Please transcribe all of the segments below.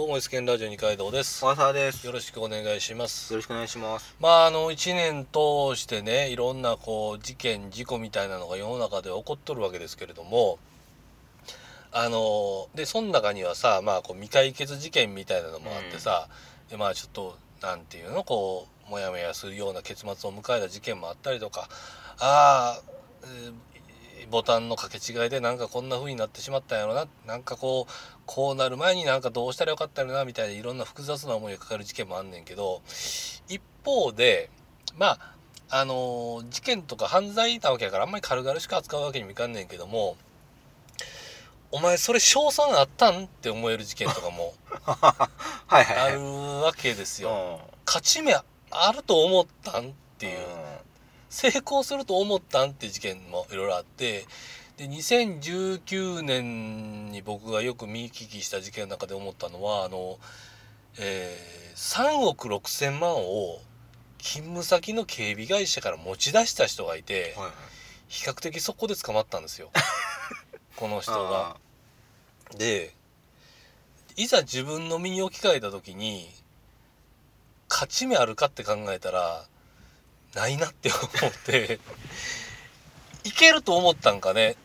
どうも S ケンラジオ二階堂です小沢です。よよろしくお願いしますろしくお願いします。まああの1年通してねいろんなこう事件事故みたいなのが世の中で起こっとるわけですけれどもあのでその中にはさまあこう未解決事件みたいなのもあってさ、でまあちょっとなんていうのこうモヤモヤするような結末を迎えた事件もあったりとかああ、えーボタンの掛け違いでなんかこんな風になってしまったんやろななんかこうこうなる前になんかどうしたらよかったのなみたいないろんな複雑な思いがかかる事件もあんねんけど一方でまああの事件とか犯罪なわけやからあんまり軽々しく扱うわけにもいかんねんけどもお前それ賞賛あったんって思える事件とかも。あるわけですよ。うん勝ち目あると思ったんっていう成功すると思ったんって事件もいろいろあってで2019年に僕がよく見聞きした事件の中で思ったのはあの、えー3億6,000万を勤務先の警備会社から持ち出した人がいてはいはい。比較的そこで捕まったんですよ この人が。でいざ自分の身に置き換えた時に勝ち目あるかって考えたらないなって思って。いけると思ったんかね。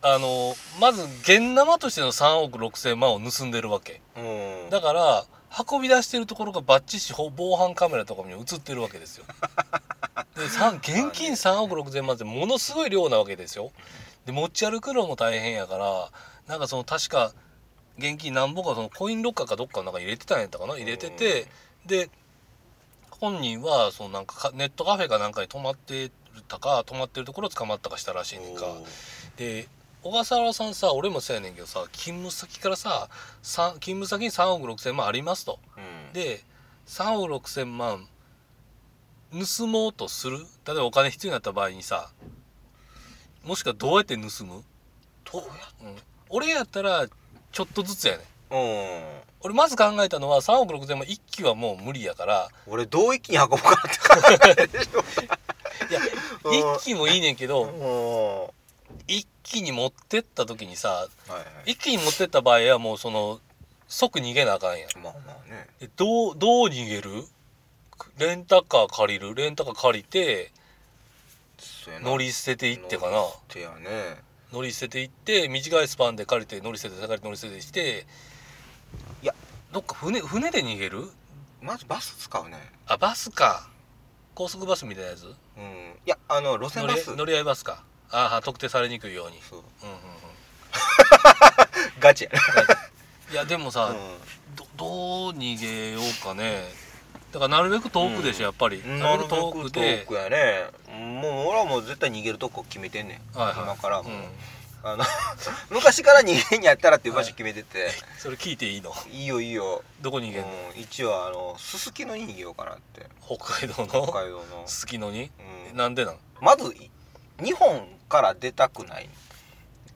あのまず現生としての3億6,000万を盗んでるわけ。うん。だから運び出してるところがバッチシほ防犯カメラとかに映ってるわけですよ。で現金3億6,000万ってものすごい量なわけですよ。で持ち歩くのも大変やからなんかその確か現金なんぼかそのコインロッカーかどっかの中に入れてたんやったかな。入れててで本人はそのなんかかネットカフェかなんかに泊まってたか泊まってるところ捕まったかしたらしいねんか。で小笠原さんさ俺もそうやねんけどさ勤務先からささ勤務先に3億6,000万ありますと。うん。で3億6,000万盗もうとする。例えばお金必要になった場合にさもしくはどうやって盗む、どうやうん、俺やったらちょっとずつやねんうん。俺まず考えたのは3億6,000万一気はもう無理やから。俺どう一気に運ぼうかなって考えてるいやうん。一気もいいねんけど一気に持ってった時にさいはい。一気に持ってった場合はもうその即逃げなあかんやん。まあまあね。でどうどう逃げる？レンタカー借りる？レンタカー借りて乗り捨てていってかな。乗り捨てやね。乗り捨てていって短いスパンで借りて乗り捨てて借りて乗り捨ててしてどっか船船で逃げる？まずバス使うね。あバスか高速バスみたいなやつ？うん。いや、あの、路線バス。乗り合いバスかああ特定されにくいようにそう。うんうんうんガチやね。いやでもさ、どどう逃げようかねだからなるべく遠くでしょ、うんやっぱりうん。なるべく遠くで遠くやね。もう俺はもう絶対逃げるとこ決めてんねん。はいはい今からもう。うんあの 昔から逃げんやったらっていう場所決めてて、それ聞いていいの？い、いよいいよ、どこに逃げんの、うん、一応あのすすきのに逃げようかなって。北海道北の海道の、すすきのに、うん、なんでなん？まずい日本から出たくない、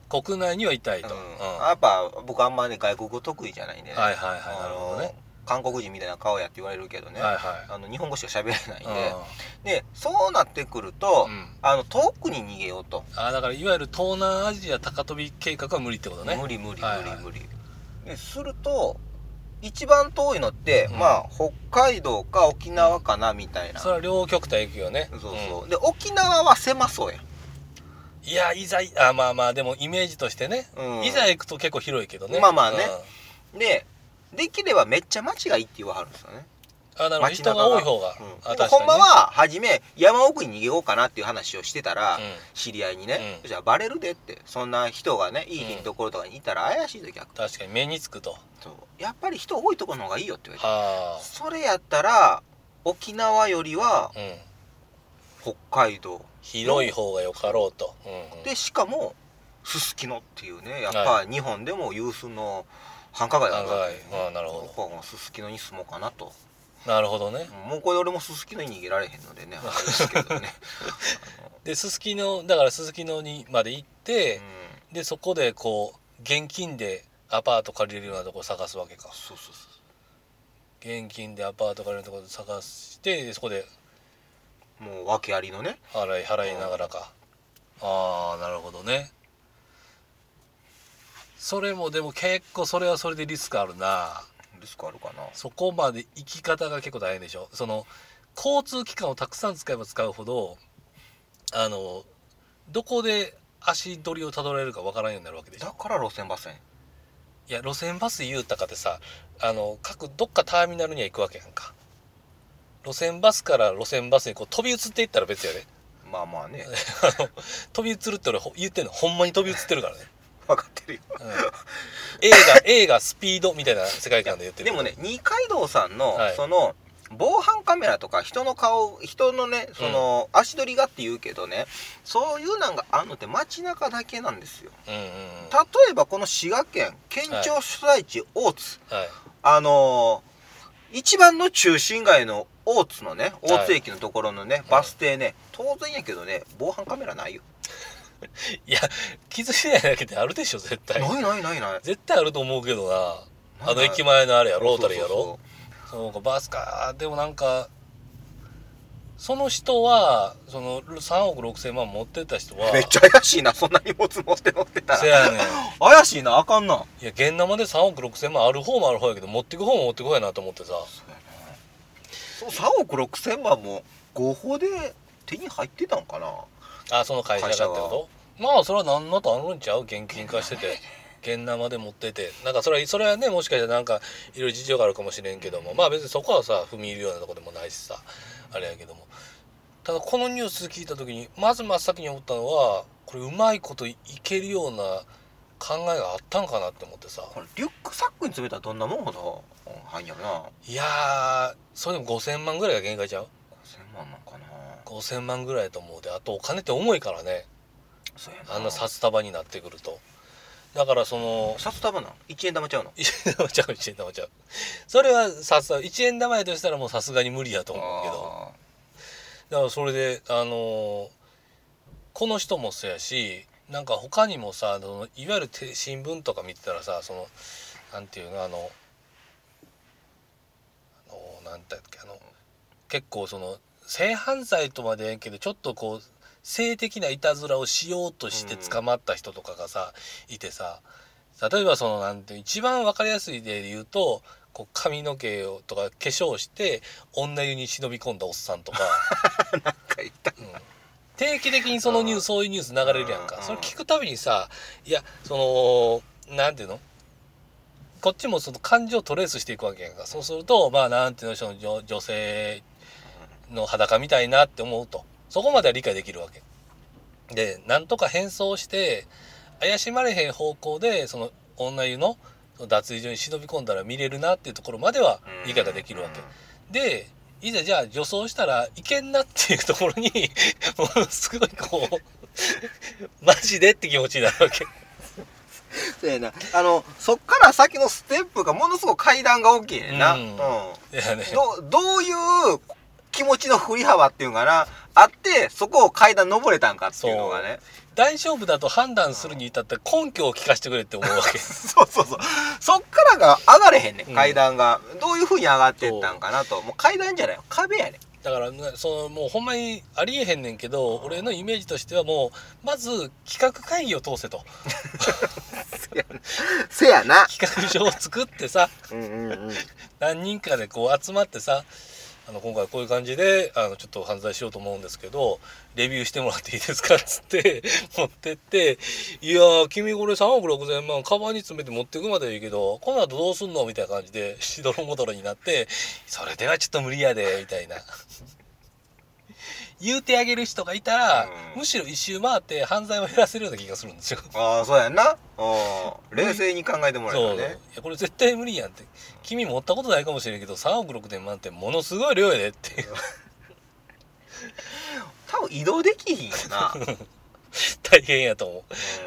国内にはいたいうん。と、うん。やっぱ僕あんまね外国語得意じゃないんでね、はいはいはい。なるほどね韓国人みたいな顔やって言われるけどね、はいはい。あの日本語しか喋れないんうん。で、でそうなってくると、うん。あの遠くに逃げようと、あだからいわゆる東南アジア高飛び計画は無理ってことね。無理無理無はいはい。理無理、ですると一番遠いのって、うん。まあ北海道か沖縄かなみたいな、それは両極端行くよね。そうそう、ん。で沖縄は狭そうやん、いやいざいあまあまあでもイメージとしてね、うん。いざ行くと結構広いけどね。まあまあね。でできればめっちゃ町がいいって言わはるんですよね、うんあなるほど。人が多い方が、うん。ほんまは初め山奥に逃げようかなっていう話をしてたら、うん。知り合いにね、うん。じゃあバレるでってそんな人がねいいところとかにいたら怪しいと逆確かに目につくと。そう。やっぱり人多いところの方がいいよって言われて。はそれやったら沖縄よりは北海道。広い方がよかろうと、うんうん。でしかもすすきのっていうねやっぱ日本でも有数の繁華街だ繁華街ああなるほど。ここはもうすすきのに住もうかなと。なるほどね。もうこれ俺もすすきのに逃げられへんのでね あれですけどね、ですすきのだからすすきのにまで行ってう、ん、でそこでこう現金でアパート借りれるようなところ探すわけか。そうそうそ現金でアパート借りれるとこ探してでそこでうもう訳ありのね。払い払いながらか、ああなるほどねそれもでも結構それはそれでリスクあるな。リスクあるかな。そこまで行き方が結構大変でしょ。その交通機関をたくさん使えば使うほどあのどこで足取りをたどられるかわからんようになるわけでしょ。だから路線バスやん。いや路線バス言うたかってさあの各どっかターミナルには行くわけやんか。路線バスから路線バスにこう飛び移っていったら別やで。まあまあね。飛び移るって俺ほ言ってんの。ほんまに飛び移ってるからね、分かってるよ。うん、映画映画スピードみたいな世界観で言ってる。でもね二階堂さんの、はい。その防犯カメラとか人の顔人のねその、足取りがって言うけどねそういうなんがあんのって街中だけなんですよ。うんうんうん。例えばこの滋賀県県庁所在地大津、はい。あのー一番の中心街の大津のねはい。大津駅のところのね、バス停ね当然やけどね防犯カメラないよ いや気づいてないだけであるでしょ絶対。ないないないない。絶対あると思うけどな。あの駅前前のあれやロータリーやろ。そうかバスかでもなんかその人はその3億6千万持ってた人はめっちゃ怪しいな。そんな荷物持って乗ってたら。せやねん。怪しいなあかんな。いや現生で3億6千万ある方もある方やけど持ってく方も持ってく方やなと思ってさ。そう3億6千万も合法で手に入ってたんかなあその会社がってこと？まあそれは何のとあるんちゃう？現金化してて。現生で持ってて。なんかそれはそれはねもしかしたらなんかいろいろ事情があるかもしれんけども。まあ別にそこはさ踏み入るようなとこでもないしさ。あれやけども。ただこのニュース聞いた時にまず真っ先に思ったのはこれうまいこといけるような考えがあったんかなって思ってさ。これリュックサックに詰めたらどんなもんほど？うん入んやろな。いやーそれでも5,000万ぐらいが限界ちゃう？5000万なんかな5,000万ぐらいやと思うで。あとお金って重いからね。あんな札束になってくると。だからその札束なん？1円玉ちゃうの？1円玉ちゃう1円玉ちゃう。それは札束1円玉やとしたらもうさすがに無理やと思うけど。だからそれであのーこの人もそうやしなんか他にもさそのいわゆるて新聞とか見てたらさそのなんていうのあのあのなんだっけあの結構その性犯罪とまでえんけどちょっとこう性的ないたずらをしようとして捕まった人とかがさ、いてさ例えばそのなんて一番わかりやすいで言うとこう髪の毛をとか化粧して女湯に忍び込んだおっさんとか、なんか言った。うん。定期的にそのニュースそういうニュース流れるやんか。うんそれ聞くたびにさいやそのなんていうの？こっちもその感情をトレースしていくわけやんか。そうするとまあなんていうのその女女性の裸みたいなって思うと。そこまでは理解できるわけ。でなんとか変装して怪しまれへん方向でその女湯の脱衣所に忍び込んだら見れるなっていうところまでは理解ができるわけ。でいざじゃあ女装したらいけんなっていうところに ものすごいこう マジでって気持ちになるわけ。そうやな。あのそっから先のステップがものすごく階段が大きいねんな、ううん。んいやね。どどういう気持ちの振り幅っていうのかな。あってそこを階段登れたんかっていうのがね。大丈夫だと判断するに至って根拠を聞かせてくれって思うわけ。そうそうそう。そっからが上がれへんねんうん。階段が、どういうふうに上がってったんかなと。もう階段じゃない。よ壁やねん。だからねそのもうほんまにありえへんねんけど俺のイメージとしてはもうまず企画会議を通せと。せやな。企画書を作ってさ。うんうんうん。何人かでこう集まってさあの今回こういう感じであのちょっと犯罪しようと思うんですけどレビューしてもらっていいですかっつって 持ってって「いやー君これ3億6千万カバンに詰めて持ってくまではいいけどこの後どうすんの?」みたいな感じでしどろもどろになって「それではちょっと無理やで」みたいな。言うてあげる人がいたら、うん。むしろ一周回って犯罪を減らせるような気がするんですよ。ああそうやんな。うん。冷静に考えてもらえそう。いばねやこれ絶対無理やんって。君持ったことないかもしれんけど3億6千万ってものすごい量やでっていう。多分移動できひんよな、大変やと思う。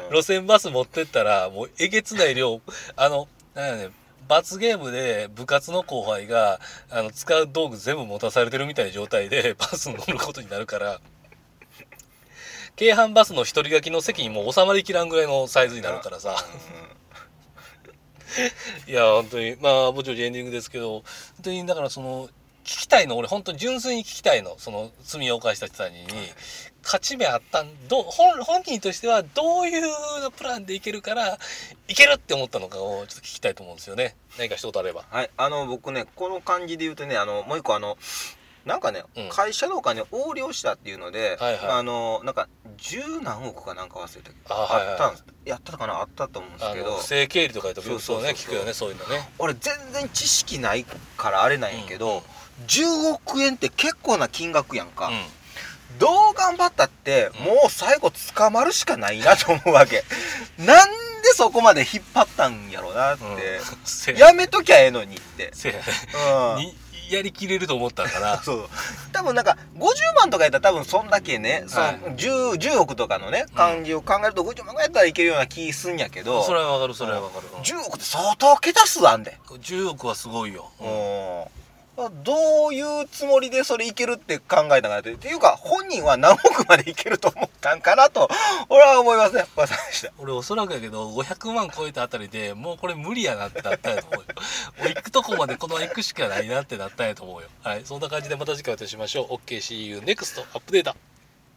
うん。路線バス持ってったらもうえげつない量あのなんやね罰ゲームで部活の後輩があの使う道具全部持たされてるみたいな状態で バスに乗ることになるから。京阪バスの一人掛けの席にもう収まりきらんぐらいのサイズになるからさ。いや本当に。まあぼちぼちエンディングですけど本当にだからその聞きたいの俺本当純粋に聞きたいの。その罪を犯した人たちに勝ち目あったんど本本人としてはどういうプランでいけるからいけるって思ったのかをちょっと聞きたいと思うんですよね。何か一言あれば。はい。あの僕ねこの感じで言うとねあのもう一個あのなんかね、うん。会社のお金を横領したっていうので、はいはい。あのなんか十何億かなんか忘れたけどあはいはいったんです。やったかな？あったと思うんですあけど。の不正経理とかやとそうそそうう。そうそうね聞くよねそういうのね。俺全然知識ないからあれなんやけど、うん10億円って結構な金額やんか、うんどう頑張ったって、もう最後捕まるしかないなと思うわけ。なんでそこまで引っ張ったんやろなって、うん。せや。やめときゃええのにって、せや。ねうん、にやりきれると思ったんかな。そう多分なんか50万とかやったら多分そんだけね、そのはい。10, 10億とかのね感じを考えると50万ぐらいやったらいけるような気すんやけど、それはわかるそれはわかる、うん。10億って相当桁数あんで、10億はすごいよ、うん。うんどういうつもりでそれいけるって考えたかなって。っていうか本人は何億までいけると思ったんかなと 俺は思いますね。でした。俺おそらくやけど500万超えたあたりでもうこれ無理やなってなったんやと思うよ。もう行くとこまでこのまま行くしかないなってなったんやと思うよ。はいそんな感じでまた次回お会いしましょう。OKCU NEXT アップデート。